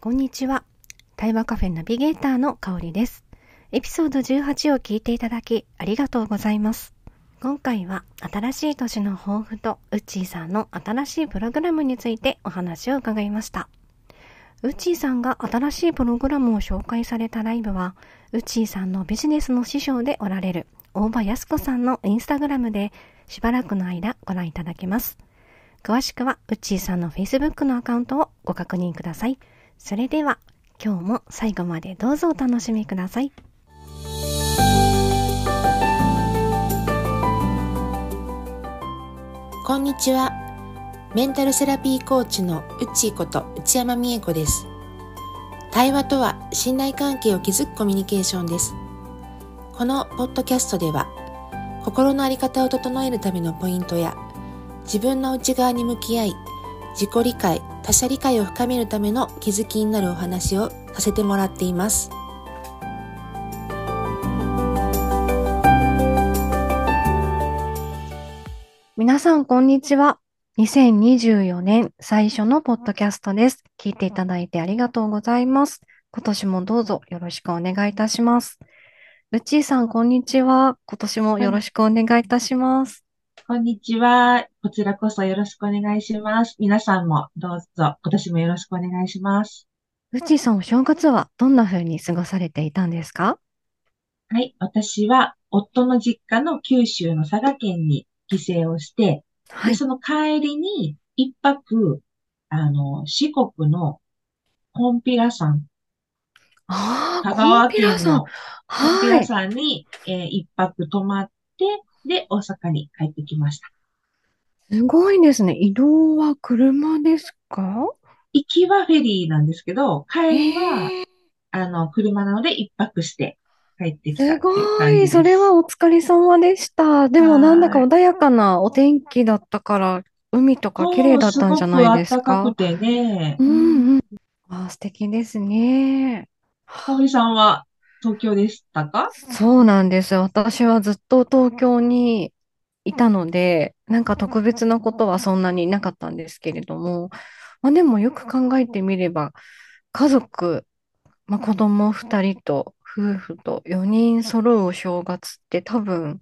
こんにちは。対話カフェナビゲーターの香りです。エピソード18を聞いていただきありがとうございます。今回は新しい年の抱負とウッチーさんの新しいプログラムについてお話を伺いました。ウッチーさんが新しいプログラムを紹介されたライブは、ウッチーさんのビジネスの師匠でおられる大場康子さんのインスタグラムでしばらくの間ご覧いただけます。詳しくはウッチーさんの Facebook のアカウントをご確認ください。それでは今日も最後までどうぞお楽しみください。こんにちは。メンタルセラピーコーチのうちこと内山美恵子です。対話とは信頼関係を築くコミュニケーションです。このポッドキャストでは心の在り方を整えるためのポイントや自分の内側に向き合い自己理解、他者理解を深めるための気づきになるお話をさせてもらっています。皆さん、こんにちは。2024年最初のポッドキャストです。聞いていただいてありがとうございます。今年もどうぞよろしくお願いいたします。ルチーさん、こんにちは。今年もよろしくお願いいたします。こんにちは。こちらこそよろしくお願いします。皆さんもどうぞ今年もよろしくお願いします。うちさん、お正月はどんな風に過ごされていたんですか？はい。私は夫の実家の九州の佐賀県に帰省をして、はい、でその帰りに一泊、あの、四国のコンピラ山。あ香川県のコンピラ山に、はい、えー、一泊泊まって、で、大阪に帰ってきました。すごいですね。移動は車ですか？行きはフェリーなんですけど、帰りは、あの、車なので一泊して帰ってきたすごい。それはお疲れ様でした。でもなんだか穏やかなお天気だったから、海とか綺麗だったんじゃないですか？すごく暖かくてね。うんうん。あ、素敵ですね。かおりさんは東京でしたか？そうなんです。私はずっと東京にいたので、なんか特別なことはそんなになかったんですけれども、まあ、でもよく考えてみれば、家族、まあ、子供2人と夫婦と4人揃うお正月って多分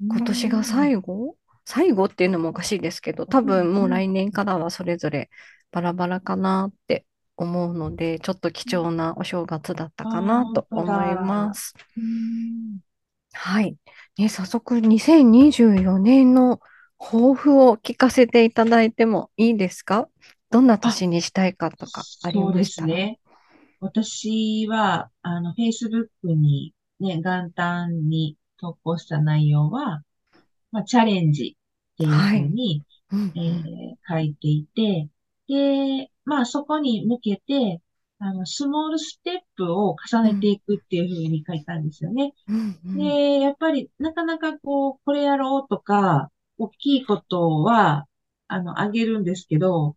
今年が最後？最後っていうのもおかしいですけど、多分もう来年からはそれぞれバラバラかなって思うので、ちょっと貴重なお正月だったかなと思います。はい。ね、早速2024年の抱負を聞かせていただいてもいいですか？どんな年にしたいかとかありました？そうですね。私は、あの、Facebook にね、元旦に投稿した内容は、まあ、チャレンジっていうふうに、はい、えー、書いていて、で、まあそこに向けて、あの、スモールステップを重ねていくっていうふうに書いたんですよね。うんうん、で、やっぱりなかなかこう、これやろうとか、大きいことは、あの、あげるんですけど、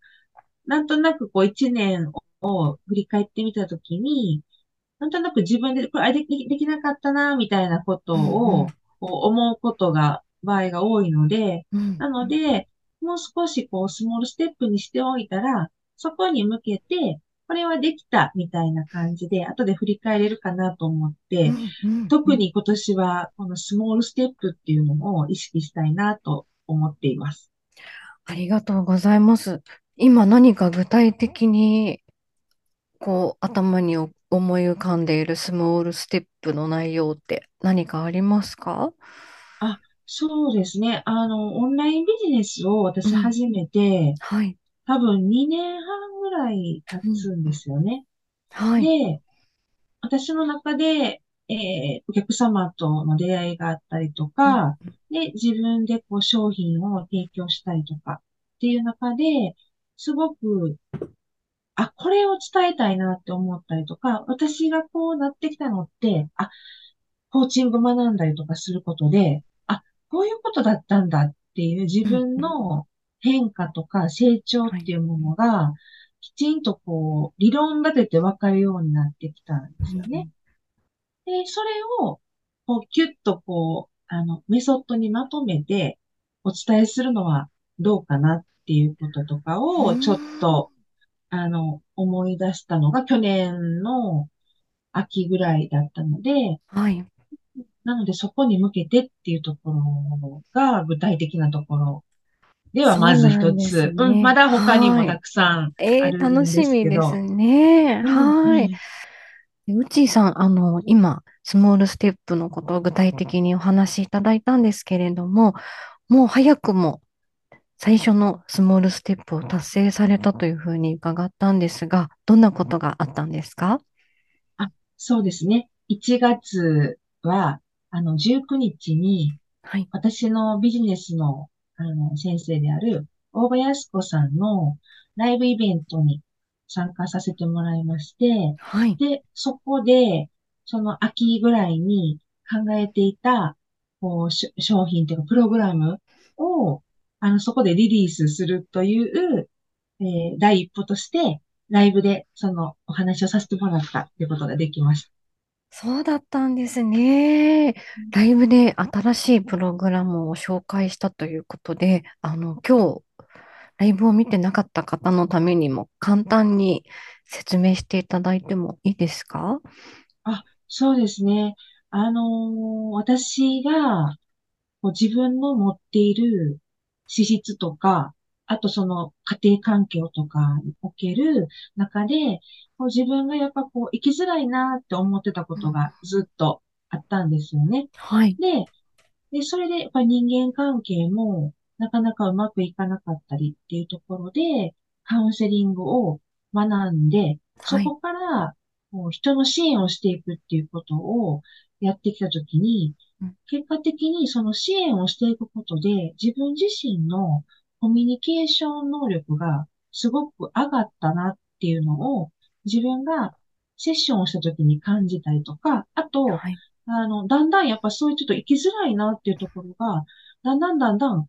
なんとなくこう一年を振り返ってみたときに、なんとなく自分で、これできできなかったな、みたいなことを、思うことが、場合が多いので、うん、なので、もう少しこう、スモールステップにしておいたら、そこに向けて、これはできたみたいな感じで、後で振り返れるかなと思って、特に今年はこのスモールステップっていうのを意識したいなと思っています。ありがとうございます。今何か具体的に、こう、頭に思い浮かんでいるスモールステップの内容って何かありますか？あ、そうですね。あの、オンラインビジネスを私始めて、はい。多分2年半ぐらい経つんですよね。はい。で、私の中で、えー、お客様との出会いがあったりとか、で、自分でこう商品を提供したりとかっていう中で、すごく、あ、これを伝えたいなって思ったりとか、私がこうなってきたのって、あ、コーチング学んだりとかすることで、あ、こういうことだったんだっていう自分の変化とか成長っていうものが、きちんとこう、理論立てて分かるようになってきたんですよね。で、それを、こう、キュッとこう、あの、メソッドにまとめてお伝えするのはどうかなっていうこととかを、ちょっと、あの、思い出したのが去年の秋ぐらいだったので、はい。なのでそこに向けてっていうところが具体的なところではまず一つ。うん、まね。だ他にもはい。たくさんあえー、楽るんですしみですけど。ね。うん、うはい。ん。でうちーさん、あの、今、スモールステップのことを具体的にお話しいただいたんですけれども、もう早くも最初のスモールステップを達成されたというふうに伺ったんですが、どんなことがあったんですか？あ、そうですね。1月は、あの、19日にはい。私のビジネスの、あの、先生である大場康子さんのライブイベントに参加させてもらいまして、はい。で、そこで、その秋ぐらいに考えていた、こう、し商品というか、プログラムを、あの、そこでリリースするという、えー第一歩として、ライブでそのお話をさせてもらったということができました。そうだったんですね。ライブで新しいプログラムを紹介したということで、あの、今日、ライブを見てなかった方のためにも簡単に説明していただいてもいいですか？あ、そうですね。あのー私がこう自分の持っている資質とか、あとその家庭環境とかにおける中で、こう自分がやっぱこう生きづらいなって思ってたこうんとがずっとあったんですよね。はい。で、で、それでやっぱ人間関係もなかなかうまくいかなかったりっていうところで、カウンセリングを学んで、そはい。こからこう人の支援をしていくっていうことをやってきたときに、うん結果的にその支援をしていくことで、自分自身のコミュニケーション能力がすごく上がったなっていうのを、自分がセッションをしたときに感じたりとか、あと、はい。あの、だんだんやっぱそういうちょっと生きづらいなっていうところが、だんだんだんだん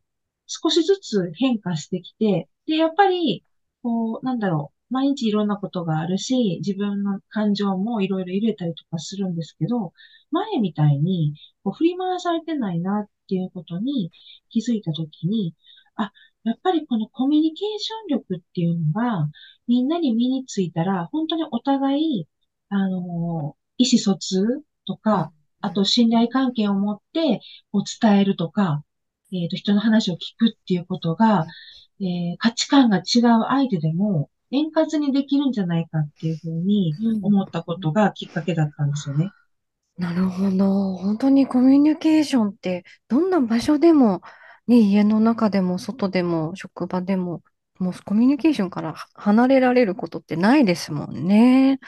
少しずつ変化してきて、で、やっぱり、こう、なんだろう、毎日いろんなことがあるし、自分の感情もいろいろ入れたりとかするんですけど、前みたいに、こう振り回されてないなっていうことに気づいたときに、あ、やっぱりこのコミュニケーション力っていうのが、みんなに身についたら、本当にお互い、あの、意思疎通とか、うんあと信頼関係を持ってこう伝えるとか、えっと、人の話を聞くっていうことが、えー価値観が違う相手でも円滑にできるんじゃないかっていうふうにうん思ったことがきっかけだったんですよね。なるほど。本当にコミュニケーションってどんな場所でも、ね、家の中でも外でも職場でも、もうコミュニケーションからは離れられることってないですもんね。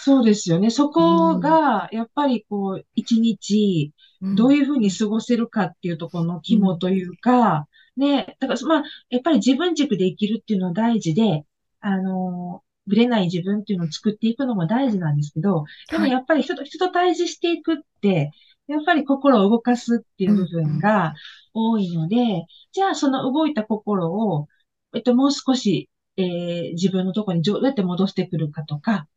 そうですよね。そうこん。が、やっぱりこう、一日、うん。どういうふうに過ごせるかっていうところのうん。肝というか、ね、だから、まあ、やっぱり自分軸で生きるっていうのは大事で、あの、ぶれない自分っていうのを作っていくのも大事なんですけど、でもはい。やっぱり人と、人と対峙していくって、やっぱり心を動かすっていう部。分が多いので、じゃあその動いた心を、えっと、もう少し、えー自分のところにどうやって戻してくるかとか、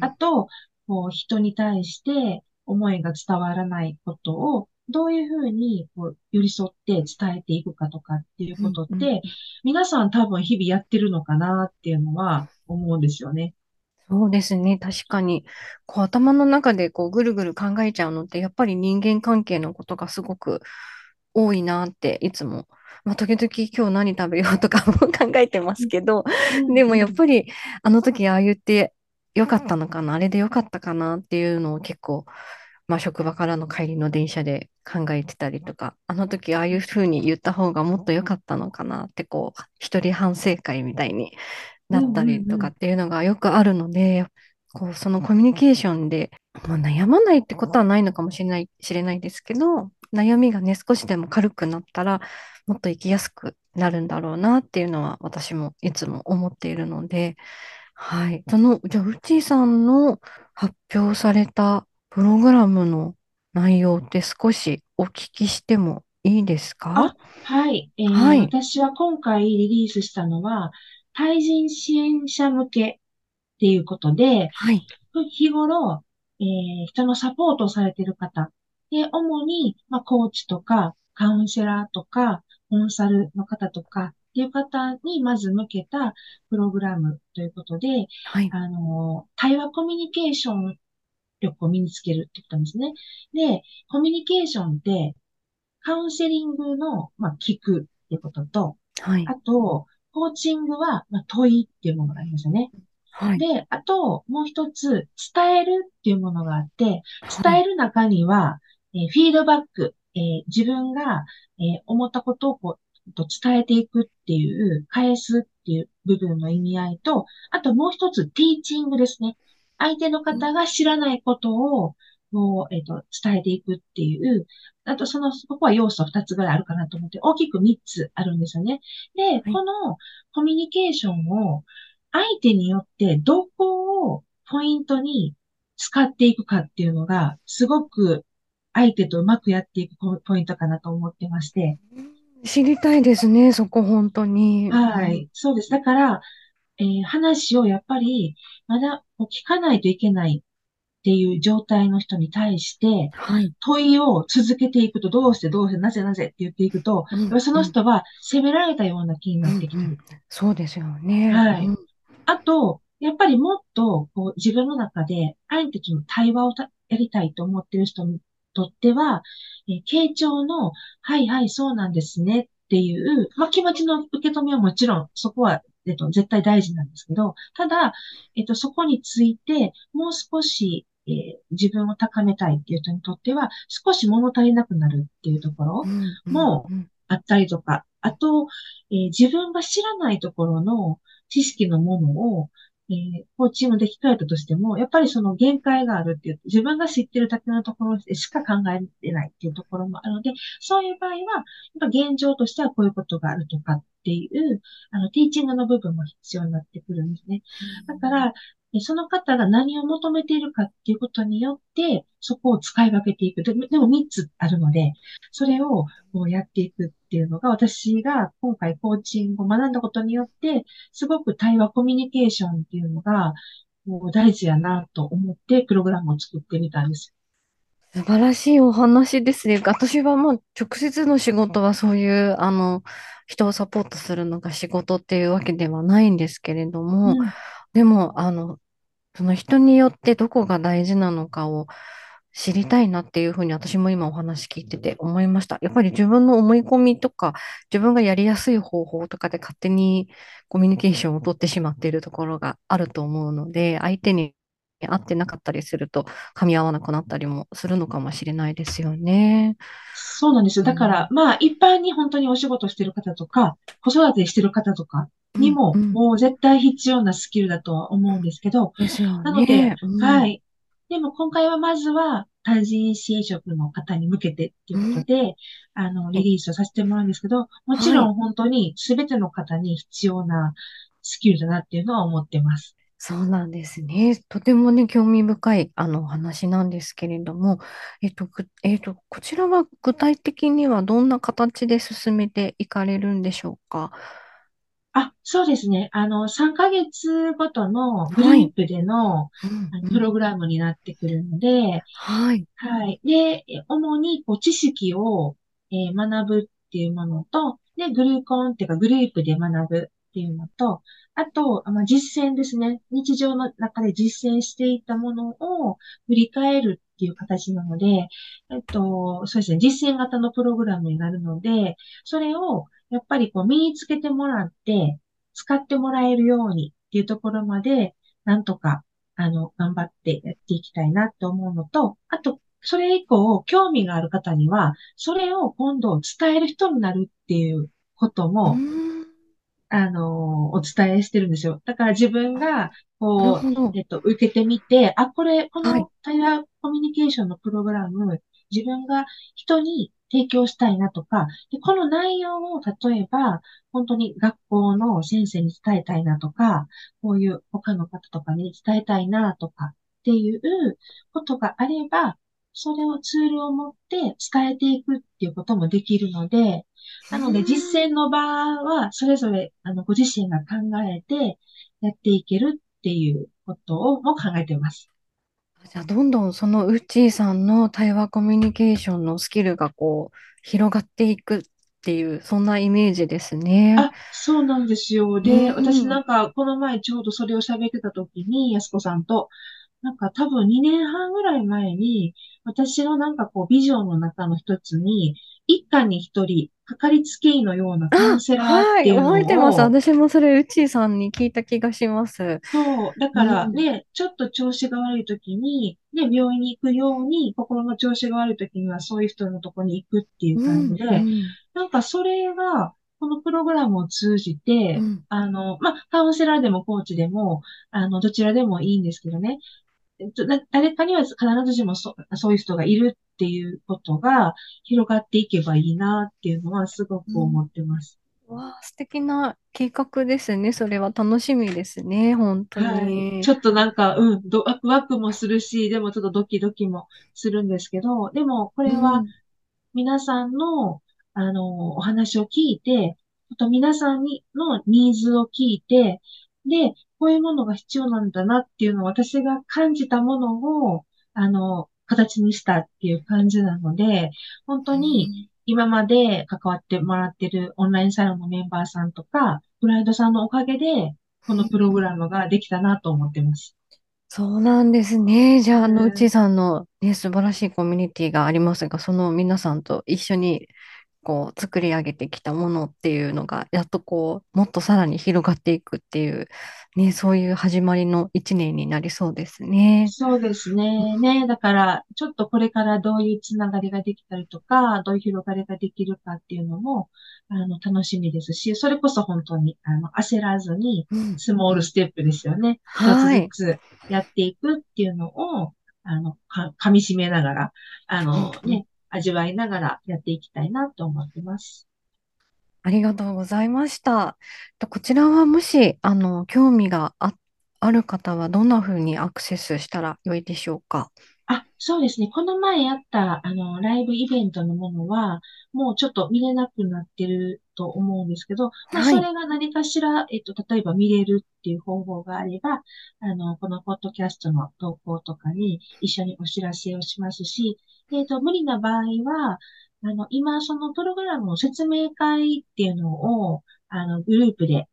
あと、こう人に対して思いが伝わらないことを、どういうふうにこう寄り添って伝えていくかとかっていうことって、皆さん多分日々やってるのかなっていうのは思うんですよね。そうですね。確かに、こう頭の中でこうぐるぐる考えちゃうのって、やっぱり人間関係のことがすごく多いなっていつも、まあ、時々今日何食べようとか も考えてまうん、すけど、うん、でもうん。やっぱりあの時ああ言ってよかったのかな、あれでよかったかなっていうのを結構、まあ、職場からの帰りの電車で考えてたりとか、あの時ああいうふうに言った方がもっと良かったのかなってこう、一人反省会みたいになうん、ったり。とかっていうのがよくあるので、こう、そのコミュニケーションで、まあ、悩まないってことはないのかもしれない、知れないですけど、悩みがね、少しでも軽くなったら、もっと生きやすくなるんだろうなっていうのは、私もいつも思っているので、はい。その、じゃあ、うちさんの発表されたプログラムの内容って少しお聞きしてもいいですか？あ、はい。えー、はい。私は今回リリースしたのは、対人支援者向けっていうことで、はい。日頃、えー人のサポートをされている方。で、主に、まあ、コーチとか、カウンセラーとか、コンサルの方とか、っていう方にまず向けたプログラムということで、はい。あの、対話コミュニケーション力を身につけるってことなんですね。で、コミュニケーションってカウンセリングの、まあ、聞くってことと、はい。あと、コーチングは、まあ、問いっていうものがありますよね。はい。で、あと、もう一つ、伝えるっていうものがあって、はい。伝える中には、えーフィードバック、えー自分が、えー思ったことをこう、と伝えていくっていう、返すっていう部分の意味合いと、あともう一つ、ティーチングですね。相手の方が知らないことを、もう、えっと、伝えていくっていう、あとその、ここは要素二つぐらいあるかなと思って、大きく三つあるんですよね。で、はい。このコミュニケーションを相手によってどこをポイントに使っていくかっていうのが、すごく相手とうまくやっていくポポイントかなと思ってまして。知りたいですね、そこ本当に。うん、はい。そうです。だから、えー話をやっぱり、まだ聞かないといけないっていう状態の人に対して、はい。問いを続けていくと、どうしてどうしてなぜなぜって言っていくと、うん、そうん、の人は責められたような気にうん、なってきうん。たり。そうですよね。はい。うん、あと、やっぱりもっとこう自分の中で相手との対話をたやりたいと思っている人にとっては、えー傾聴の、はいはい、そうなんですねっていう、まあ、気持ちの受け止めはもちろん、そこは、えっと、絶対大事なんですけど、ただ、えっと、そこについて、もう少し、えー自分を高めたいっていう人にとっては、少し物足りなくなるっていうところもうん。あったりとか、あと、えー自分が知らないところの知識のものを、えー、コーチングで聞かれたとしても、やっぱりその限界があるっていう、自分が知ってるだけのところでしか考えてないっていうところもあるので、そういう場合は、やっぱ現状としてはこういうことがあるとかっていう、あの、ティーチングの部分も必要になってくるんですね。だから、えその方が何を求めているかっていうことによって、そこを使い分けていく。ででも3つあるので、それをこうやっていくっていうのが、私が今回コーチングを学んだことによって、すごく対話コミュニケーションっていうのが、もう大事やなと思って、プログラムを作ってみたんです。素晴らしいお話ですね。私はもう直接の仕事はそういう、あの、人をサポートするのが仕事っていうわけではないんですけれども、うん。でも、あの、その人によってどこが大事なのかを知りたいなっていうふうに私も今お話聞いてて思いました。やっぱり自分の思い込みとか、自分がやりやすい方法とかで勝手にコミュニケーションを取ってしまっているところがあると思うので、相手に合ってなかったりすると噛み合わなくなったりもするのかもしれないですよね。そうなんですよ。うん、だから、まあ、一般に本当にお仕事してる方とか、子育てしてる方とかうん、うにも、ん。もう絶対必要なスキルだとは思うんですけど、ですよなので、ね。うん、はい。でも今回はまずは単人支援職の方に向けてっていうことうん。で、あの、リえリースをさせてもらうんですけど、もちはい。ろん本当に全ての方に必要なスキルだなっていうのは思ってます。そうなんですね。とてもね、興味深いあのお話なんですけれども、えっと、ぐえっと、こちらは具体的にはどんな形で進めていかれるんでしょうか？あ、そうですね。あの、3ヶ月ごとのグルはい。ープでの、うんあのうん。プログラムになってくるので、はい。はい。で、え主にこう知識を、えー学ぶっていうものと、で、グルーコンっていうかグループで学ぶっていうのと、あと、あまあ、実践ですね。日常の中で実践していたものを振り返るっていう形なので、えっと、そうですね。実践型のプログラムになるので、それをやっぱりこう身につけてもらって、使ってもらえるようにっていうところまで、なんとか、あの、頑張ってやっていきたいなと思うのと、あと、それ以降、興味がある方には、それを今度伝える人になるっていうことも、ん。あの、お伝えしてるんですよ。だから自分が、こう。えっと、受けてみて、あ、これ、こはい。の対話コミュニケーションのプログラム、自分が人に提供したいなとか、で、この内容を例えば、本当に学校の先生に伝えたいなとか、こういう他の方とかに伝えたいなとかっていうことがあれば、それをツールを持って伝えていくっていうこともできるので、なので、実践ん。の場は、それぞれ、あの、ご自身が考えてやっていけるっていうことをも考えています。じゃあ、どんどんそのウッチーさんの対話コミュニケーションのスキルがこう、広がっていくっっていう、そんなイメージですね。あ、そうなんですよ。うで、私ん。なんか、この前ちょうどそれを喋ってた時に、安子さんと、なんか多分2年半ぐらい前に、私のなんかこうビジョンの中の一つに、一家に一人、かかりつけ医のようなカウンあ、セラーっはい、ていう覚えてます。のを、私もそれ、うちーさんに聞いた気がします。そう、だかうん。らね、ちょっと調子が悪い時に、ね、病院に行くように、心の調子が悪い時にはそういう人のとこに行くっていううん、う感じで、ん、なんかそれが、このプログラムを通じて、うん。あの、まあ、カウンセラーでもコーチでも、あの、どちらでもいいんですけどね、誰かには必ずしもそ、そういう人がいるっていうことが広がっていけばいいなっていうのはすごくうん思ってます。わあ、素敵な計画ですね。それは楽しみですね。本当はい。に。ちょっとなんか、うん、ドワクワクもするし、でもちょっとドキドキもするんですけど、でもこれはうん。皆さんの、あの、お話を聞いて、あと皆さんにのニーズを聞いて、で、こういうものが必要なんだなっていうのを私が感じたものを、あの、形にしたっていう感じなので、本当にうん今まで関わってもらってるオンラインサロンのメンバーさんとか、クライアントさんのおかげで、このプログラムができたなと思ってます。そうなんですね。じゃあ、あの、うちうんさんのね、素晴らしいコミュニティがありますが、その皆さんと一緒にこう作り上げてきたものっていうのが、やっとこう、もっとさらに広がっていくっていう、ね、そういう始まりの一年になりそうですね。そうですね。ね。だから、ちょっとこれからどういうつながりができたりとか、どういう広がりができるかっていうのも、あの、楽しみですし、それこそ本当に、あの、焦らずに、うん。スモールステップですよね。一つはい。ずつやっていくっていうのを、あの、か、噛み締めながら、あうんうんのね、味わいながらやっていきたいなと思ってます。ありがとうございました。こちらはもし、あの、興味があ、ある方はどんなふうにアクセスしたらよいでしょうか？あ、そうですね。この前やった、あの、ライブイベントのものは、もうちょっと見れなくなってると思うんですけど、まあ、はい。それが何かしら、えっと、例えば見れるっていう方法があれば、あの、このポッドキャストの投稿とかに一緒にお知らせをしますし、えっと、無理な場合は、あの、今、そのプログラムの説明会っていうのを、あの、グループで、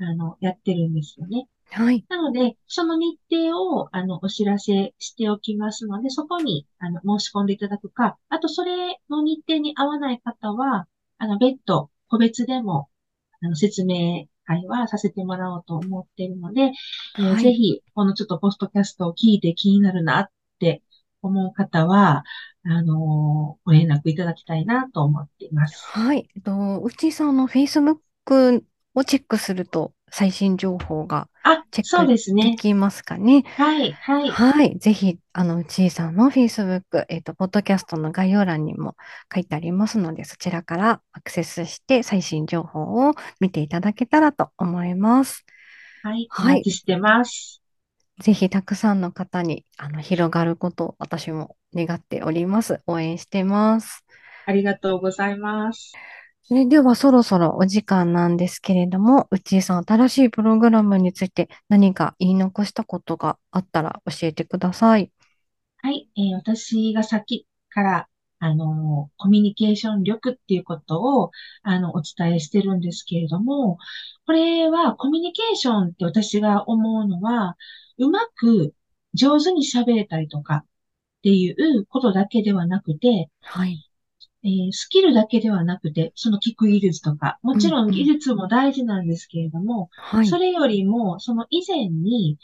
あの、やってるんですよね。はい。なので、その日程を、あの、お知らせしておきますので、そこに、あの、申し込んでいただくか、あと、それの日程に合わない方は、あの、別途、個別でも、あの、説明会はさせてもらおうと思っているので、えーはい。ぜひ、このちょっとポストキャストを聞いて気になるなって思う方は、あのーご連絡いただきたいなと思っています。はい。えっと、うちさんの Facebook をチェックすると最新情報がチェックですね。できますかね。はい、はい、はい。ぜひ、あの、うちさんの Facebook、えっと、ポッドキャストの概要欄にも書いてありますので、そちらからアクセスして最新情報を見ていただけたらと思います。はい、おはい。待ちしてます。ぜひ、たくさんの方に、あの、広がることを私も願っております。応援してます。ありがとうございます。それではそろそろお時間なんですけれども、うちさん、新しいプログラムについて何か言い残したことがあったら教えてください。はい、えー私がさっきから、あの、コミュニケーション力っていうことを、あの、お伝えしてるんですけれども、これはコミュニケーションって私が思うのは、うまく上手に喋れたりとかっていうことだけではなくて、はい。えースキルだけではなくて、その聞く技術とか、もちろん技うんうん。術も大事なんですけれども、はい。それよりも、その以前に、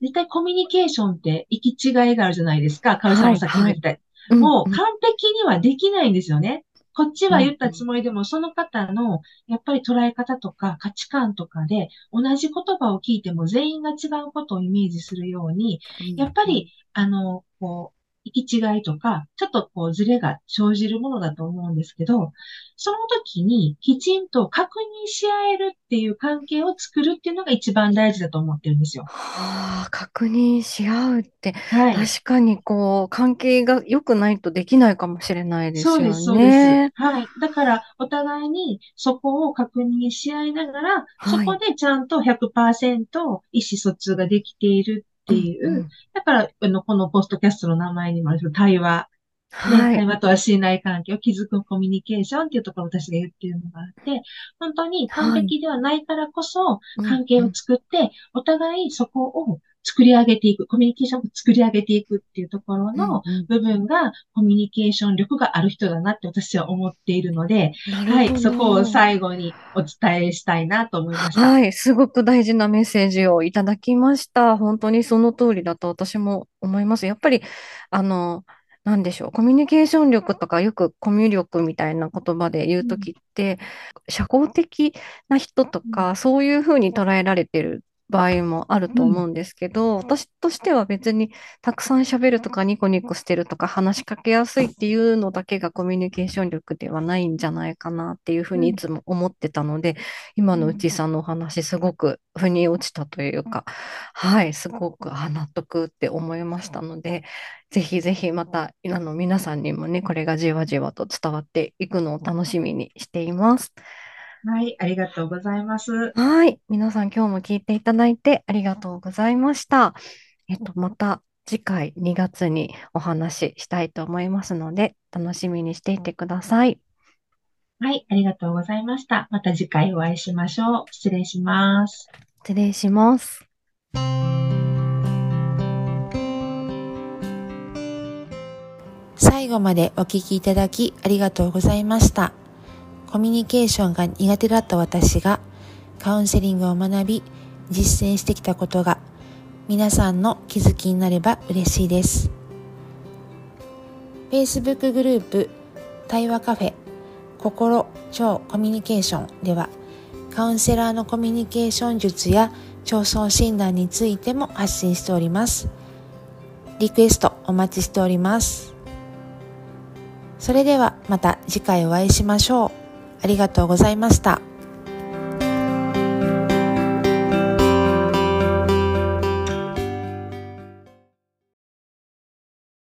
絶対コミュニケーションって行き違いがあるじゃないですか。カルさんはい。もさっ。言った。うんうん。もう完璧にはできないんですよね。こっちは言ったつうんうん。もりでも、その方の、やっぱり捉え方とか価値観とかで、同じ言葉を聞いても全員が違うことをイメージするように、うんうんやっぱり、あの、こう、行き違いとか、ちょっとこう、ズレが生じるものだと思うんですけど、その時にきちんと確認し合えるっていう関係を作るっていうのが一番大事だと思ってるんですよ。はあ、確認し合うって、はい。確かにこう、関係が良くないとできないかもしれないですよそうです、そうです。ね。はい。だから、お互いにそこを確認し合いながら、そはい。こでちゃんと100%意思疎通ができているっうていう、んうん。だから、あの、このポストキャストの名前にもある対話。はい。対話とは信頼関係を築くコミュニケーションっていうところを私が言ってるのがあって、本当に完璧ではないからこそ、うん関係を作って、お互いそこを作り上げていく、コミュニケーションを作り上げていくっていうところの部分が、コミュニケーション力がある人だなって私は思っているので、はい、そこを最後にお伝えしたいなと思いました。はい、すごく大事なメッセージをいただきました。本当にその通りだと私も思います。やっぱり、あの、なんでしょう、コミュニケーション力とか、よくコミュ力みたいな言葉で言うときって、社交的な人とか、そういうふうに捉えられてる場合もあると思うんですけど、私としては別にたくさん喋るとかニコニコしてるとか話しかけやすいっていうのだけがコミュニケーション力ではないんじゃないかなっていうふうにいつも思ってたので、今のうちさんのお話すごく腑に落ちたというか、はい、すごくあ納得って思いましたので、ぜひぜひまたあの皆さんにもね、これがじわじわと伝わっていくのを楽しみにしています。はい、ありがとうございます。はい。皆さん今日も聞いていただいてありがとうございました。えっと、また次回2月にお話ししたいと思いますので、楽しみにしていてください。はい、ありがとうございました。また次回お会いしましょう。失礼します。失礼します。最後までお聞きいただきありがとうございました。コミュニケーションが苦手だった私がカウンセリングを学び実践してきたことが皆さんの気づきになれば嬉しいです。Facebook グループ対話カフェ心超コミュニケーションではカウンセラーのコミュニケーション術や調創診断についても発信しております。リクエストお待ちしております。それではまた次回お会いしましょう。ありがとうございました。